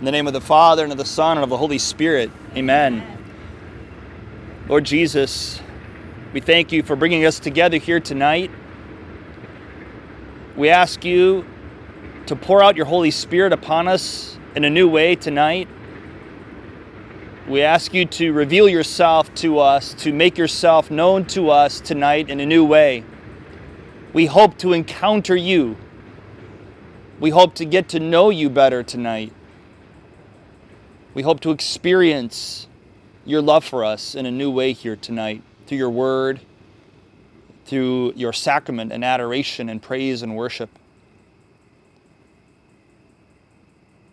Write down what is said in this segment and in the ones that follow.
In the name of the Father, and of the Son, and of the Holy Spirit. Amen. Lord Jesus, we thank you for bringing us together here tonight. We ask you to pour out your Holy Spirit upon us in a new way tonight. We ask you to reveal yourself to us, to make yourself known to us tonight in a new way. We hope to encounter you. We hope to get to know you better tonight. We hope to experience your love for us in a new way here tonight through your word, through your sacrament and adoration and praise and worship.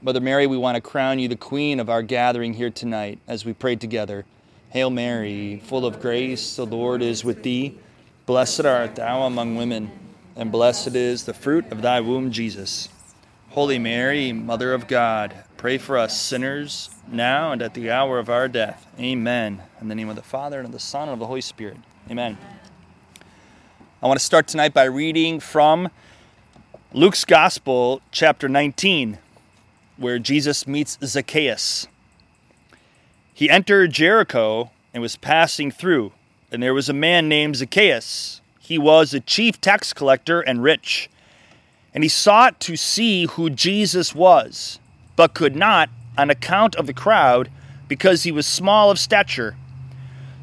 Mother Mary, we want to crown you the queen of our gathering here tonight as we pray together. Hail Mary, full of grace, the Lord is with thee. Blessed art thou among women, and blessed is the fruit of thy womb, Jesus. Holy Mary, Mother of God, pray for us sinners now and at the hour of our death. Amen. In the name of the Father, and of the Son, and of the Holy Spirit. Amen. I want to start tonight by reading from Luke's Gospel, chapter 19, where Jesus meets Zacchaeus. He entered Jericho and was passing through, and there was a man named Zacchaeus. He was a chief tax collector and rich and he sought to see who Jesus was, but could not on account of the crowd, because he was small of stature.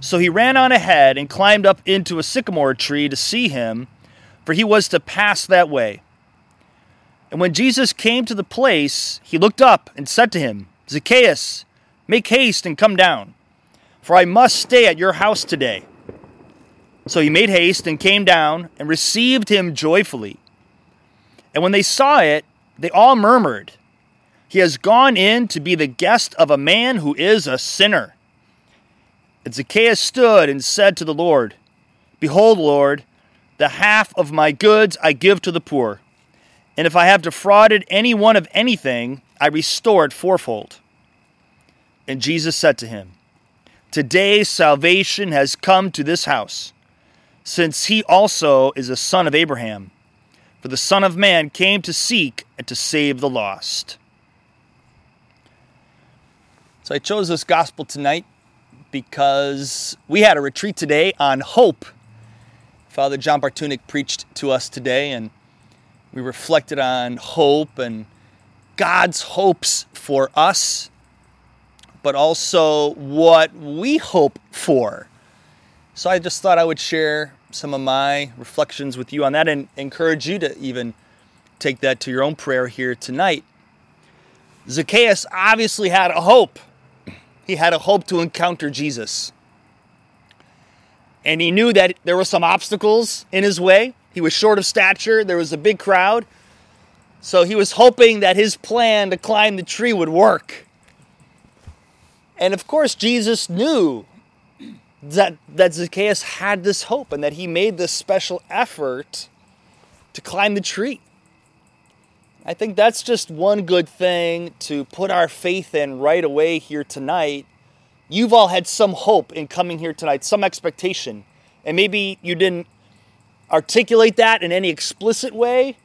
So he ran on ahead and climbed up into a sycamore tree to see him, for he was to pass that way. And when Jesus came to the place, he looked up and said to him, Zacchaeus, make haste and come down, for I must stay at your house today. So he made haste and came down and received him joyfully. And when they saw it, they all murmured, He has gone in to be the guest of a man who is a sinner. And Zacchaeus stood and said to the Lord, Behold, Lord, the half of my goods I give to the poor. And if I have defrauded any one of anything, I restore it fourfold. And Jesus said to him, Today salvation has come to this house, since he also is a son of Abraham. For the Son of Man came to seek and to save the lost. So I chose this gospel tonight because we had a retreat today on hope. Father John Bartunek preached to us today, and we reflected on hope and God's hopes for us, but also what we hope for. So I just thought I would share some of my reflections with you on that and encourage you to even take that to your own prayer here tonight. Zacchaeus obviously had a hope. He had a hope to encounter Jesus. And he knew that there were some obstacles in his way. He was short of stature, there was a big crowd. So he was hoping that his plan to climb the tree would work. And of course, Jesus knew that, that Zacchaeus had this hope and that he made this special effort to climb the tree. I think that's just one good thing to put our faith in right away here tonight. You've all had some hope in coming here tonight, some expectation. And maybe you didn't articulate that in any explicit way,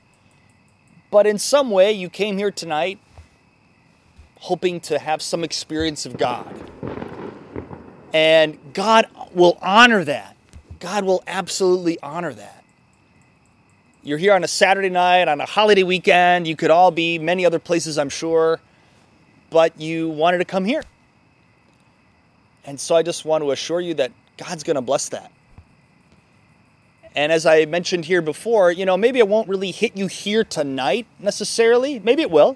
but in some way you came here tonight hoping to have some experience of God. And God will honor that. God will absolutely honor that. You're here on a Saturday night, on a holiday weekend. You could all be many other places, I'm sure, but you wanted to come here. And so I just want to assure you that God's going to bless that. And as I mentioned here before, you know, maybe it won't really hit you here tonight necessarily. Maybe it will.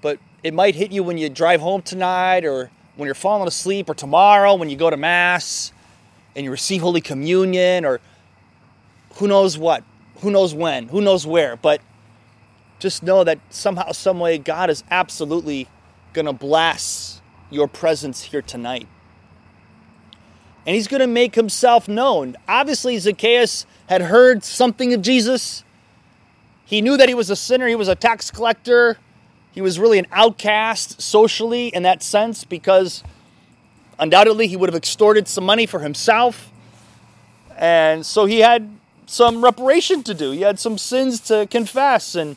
But it might hit you when you drive home tonight or when you're falling asleep or tomorrow when you go to Mass and you receive Holy Communion or who knows what, who knows when, who knows where. But just know that somehow, some way, God is absolutely going to bless your presence here tonight. And he's going to make himself known. Obviously, Zacchaeus had heard something of Jesus. He knew that he was a sinner, he was a tax collector. He was really an outcast socially in that sense because undoubtedly he would have extorted some money for himself. And so he had some reparation to do. He had some sins to confess. And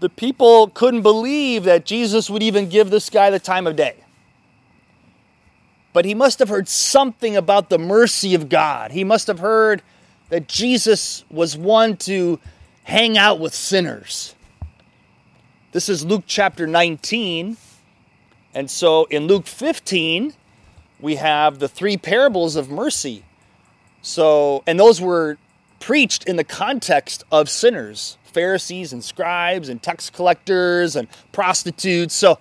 the people couldn't believe that Jesus would even give this guy the time of day. But he must have heard something about the mercy of God. He must have heard that Jesus was one to hang out with sinners. This is Luke chapter 19. And so in Luke 15, we have the three parables of mercy. So, and those were preached in the context of sinners, Pharisees and scribes and tax collectors and prostitutes. So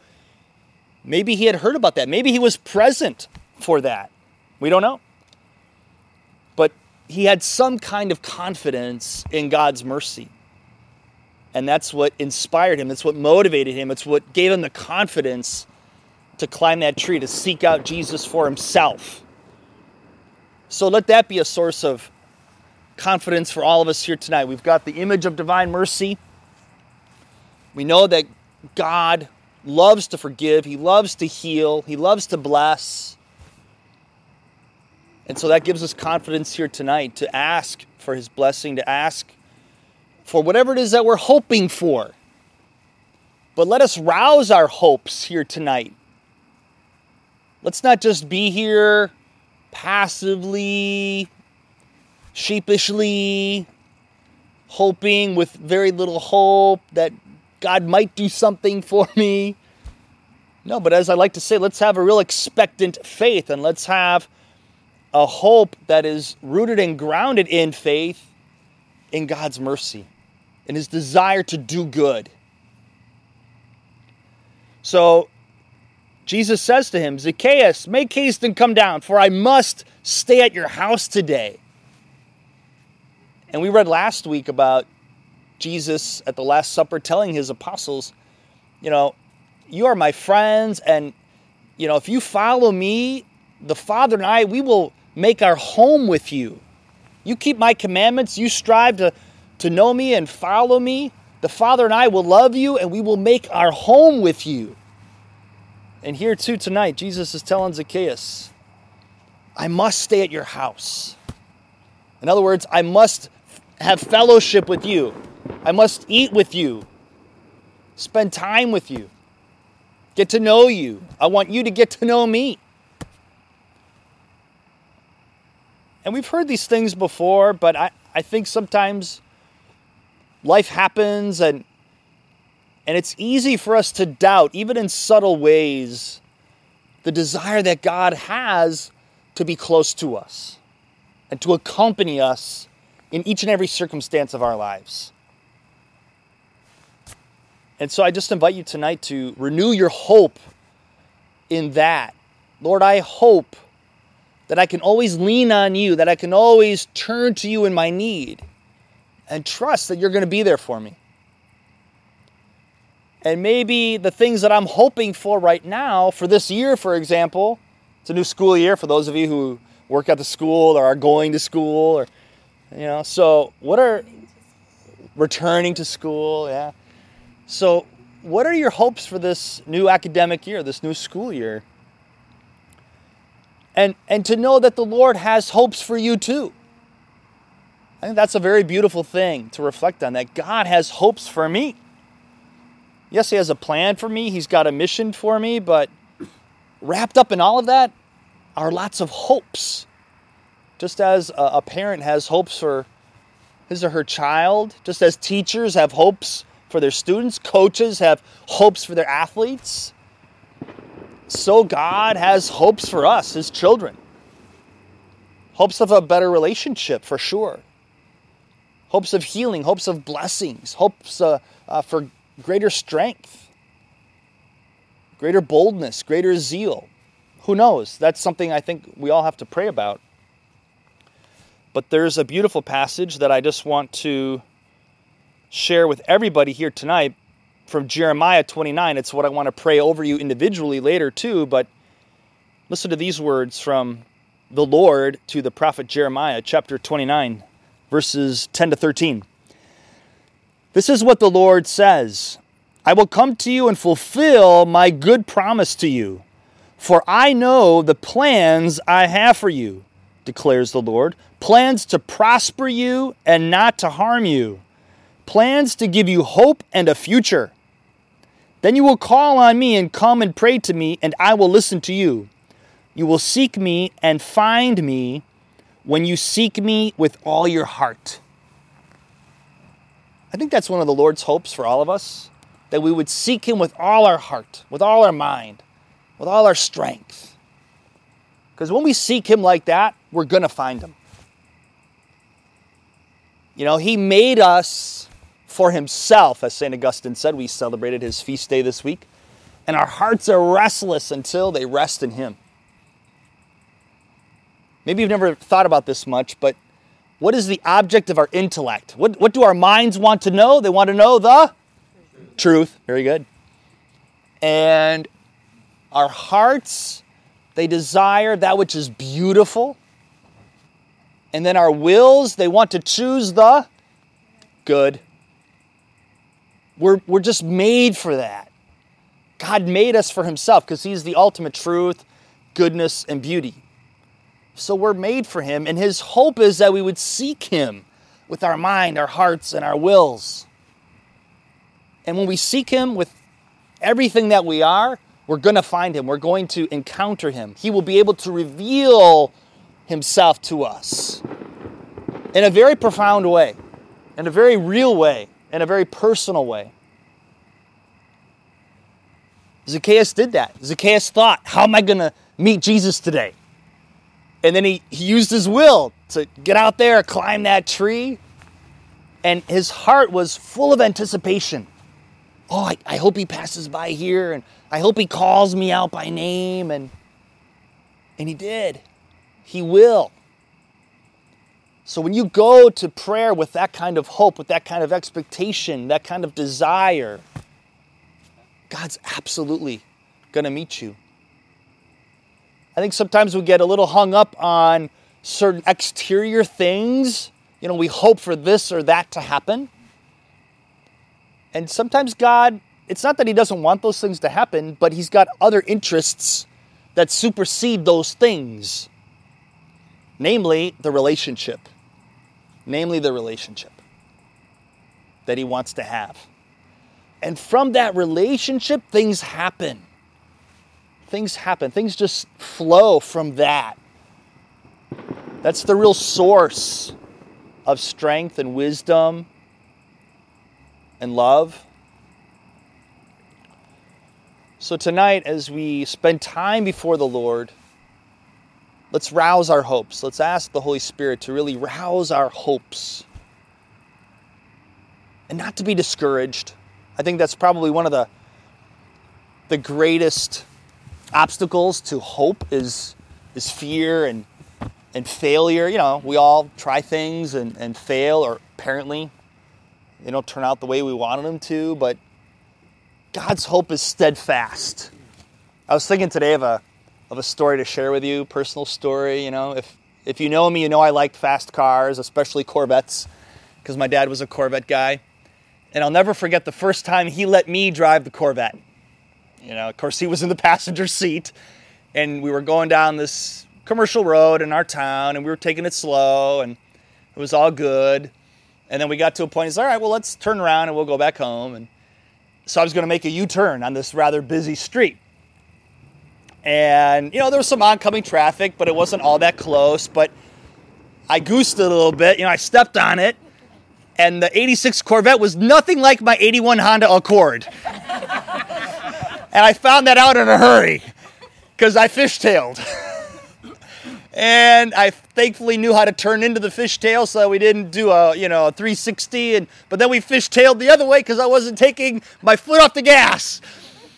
maybe he had heard about that. Maybe he was present for that. We don't know. But he had some kind of confidence in God's mercy. And that's what inspired him. That's what motivated him. It's what gave him the confidence to climb that tree, to seek out Jesus for himself. So let that be a source of confidence for all of us here tonight. We've got the image of divine mercy. We know that God loves to forgive, He loves to heal, He loves to bless. And so that gives us confidence here tonight to ask for His blessing, to ask for whatever it is that we're hoping for. But let us rouse our hopes here tonight. Let's not just be here passively, sheepishly, hoping with very little hope that God might do something for me. No, but as I like to say, let's have a real expectant faith and let's have a hope that is rooted and grounded in faith in God's mercy and his desire to do good. So Jesus says to him, Zacchaeus, make haste and come down, for I must stay at your house today. And we read last week about Jesus at the Last Supper telling his apostles, you know, you are my friends, and, you know, if you follow me, the Father and I, we will make our home with you. You keep my commandments, you strive to, to know me and follow me. The Father and I will love you, and we will make our home with you. And here too tonight, Jesus is telling Zacchaeus, I must stay at your house. In other words, I must have fellowship with you. I must eat with you, spend time with you, get to know you. I want you to get to know me. And we've heard these things before, but I, I think sometimes life happens and and it's easy for us to doubt, even in subtle ways, the desire that God has to be close to us and to accompany us in each and every circumstance of our lives. And so I just invite you tonight to renew your hope in that. Lord, I hope that I can always lean on you, that I can always turn to you in my need, and trust that you're going to be there for me. And maybe the things that I'm hoping for right now, for this year, for example, it's a new school year for those of you who work at the school or are going to school, or, you know, so what are returning to school? Yeah. So, what are your hopes for this new academic year, this new school year? And, and to know that the Lord has hopes for you too. I think that's a very beautiful thing to reflect on that God has hopes for me. Yes, He has a plan for me, He's got a mission for me, but wrapped up in all of that are lots of hopes. Just as a parent has hopes for his or her child, just as teachers have hopes for their students, coaches have hopes for their athletes, so God has hopes for us, His children. Hopes of a better relationship, for sure. Hopes of healing, hopes of blessings, hopes uh, uh, for greater strength, greater boldness, greater zeal. Who knows? That's something I think we all have to pray about. But there's a beautiful passage that I just want to share with everybody here tonight from Jeremiah 29. It's what I want to pray over you individually later, too. But listen to these words from the Lord to the prophet Jeremiah, chapter 29, verses 10 to 13. This is what the Lord says I will come to you and fulfill my good promise to you. For I know the plans I have for you, declares the Lord plans to prosper you and not to harm you, plans to give you hope and a future. Then you will call on me and come and pray to me, and I will listen to you. You will seek me and find me when you seek me with all your heart. I think that's one of the Lord's hopes for all of us that we would seek Him with all our heart, with all our mind, with all our strength. Because when we seek Him like that, we're going to find Him. You know, He made us for Himself, as St. Augustine said. We celebrated His feast day this week. And our hearts are restless until they rest in Him. Maybe you've never thought about this much, but what is the object of our intellect? What, what do our minds want to know? They want to know the truth. truth. Very good. And our hearts, they desire that which is beautiful. And then our wills, they want to choose the good. We're, we're just made for that. God made us for Himself because He's the ultimate truth, goodness, and beauty. So we're made for Him, and His hope is that we would seek Him with our mind, our hearts, and our wills. And when we seek Him with everything that we are, we're going to find Him. We're going to encounter Him. He will be able to reveal Himself to us in a very profound way, in a very real way, in a very personal way. Zacchaeus did that. Zacchaeus thought, How am I going to meet Jesus today? And then he, he used his will to get out there, climb that tree. And his heart was full of anticipation. Oh, I, I hope he passes by here, and I hope he calls me out by name. And, and he did. He will. So when you go to prayer with that kind of hope, with that kind of expectation, that kind of desire, God's absolutely going to meet you. I think sometimes we get a little hung up on certain exterior things. You know, we hope for this or that to happen. And sometimes God, it's not that He doesn't want those things to happen, but He's got other interests that supersede those things. Namely, the relationship. Namely, the relationship that He wants to have. And from that relationship, things happen things happen. Things just flow from that. That's the real source of strength and wisdom and love. So, tonight, as we spend time before the Lord, let's rouse our hopes. Let's ask the Holy Spirit to really rouse our hopes and not to be discouraged. I think that's probably one of the, the greatest obstacles to hope is is fear and and failure. You know, we all try things and, and fail, or apparently they don't turn out the way we wanted them to, but God's hope is steadfast. I was thinking today of a of a story to share with you, personal story, you know. If if you know me, you know I liked fast cars, especially Corvettes, because my dad was a Corvette guy. And I'll never forget the first time he let me drive the Corvette. You know, of course, he was in the passenger seat, and we were going down this commercial road in our town, and we were taking it slow, and it was all good. And then we got to a point. He's all right. Well, let's turn around and we'll go back home. And so I was going to make a U-turn on this rather busy street. And you know, there was some oncoming traffic, but it wasn't all that close. But I goosed it a little bit. You know, I stepped on it, and the 86 Corvette was nothing like my 81 Honda Accord. And I found that out in a hurry because I fishtailed. and I thankfully knew how to turn into the fishtail so we didn't do a, you know, a 360 and but then we fishtailed the other way cuz I wasn't taking my foot off the gas.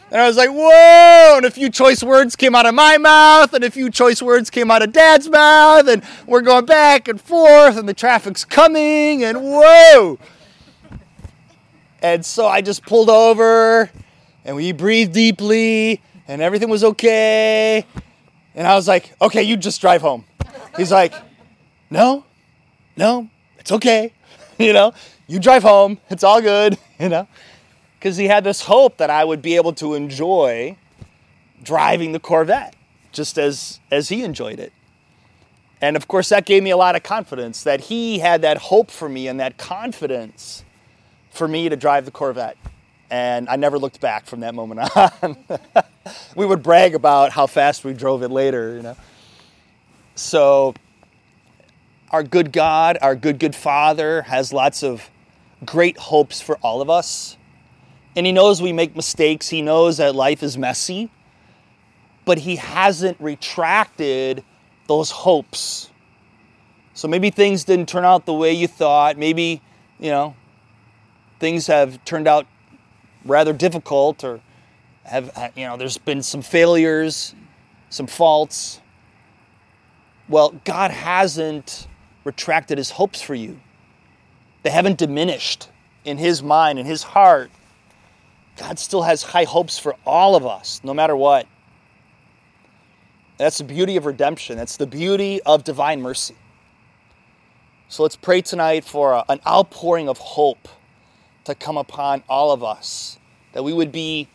And I was like, whoa! And a few choice words came out of my mouth, and a few choice words came out of dad's mouth, and we're going back and forth, and the traffic's coming, and whoa! And so I just pulled over, and we breathed deeply and everything was okay. And I was like, okay, you just drive home. He's like, no, no, it's okay. you know, you drive home. It's all good, you know, because he had this hope that I would be able to enjoy driving the Corvette just as, as he enjoyed it. And of course, that gave me a lot of confidence that he had that hope for me and that confidence for me to drive the Corvette. And I never looked back from that moment on. we would brag about how fast we drove it later, you know. So, our good God, our good, good Father, has lots of great hopes for all of us. And He knows we make mistakes, He knows that life is messy, but He hasn't retracted those hopes. So maybe things didn't turn out the way you thought. Maybe, you know, things have turned out rather difficult or have, you know, there's been some failures, some faults. Well, God hasn't retracted his hopes for you. They haven't diminished in his mind, in his heart. God still has high hopes for all of us, no matter what. That's the beauty of redemption. That's the beauty of divine mercy. So let's pray tonight for a, an outpouring of hope to come upon all of us, that we would be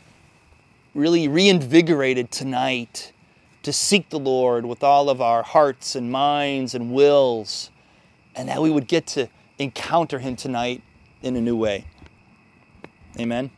really reinvigorated tonight to seek the Lord with all of our hearts and minds and wills, and that we would get to encounter Him tonight in a new way. Amen.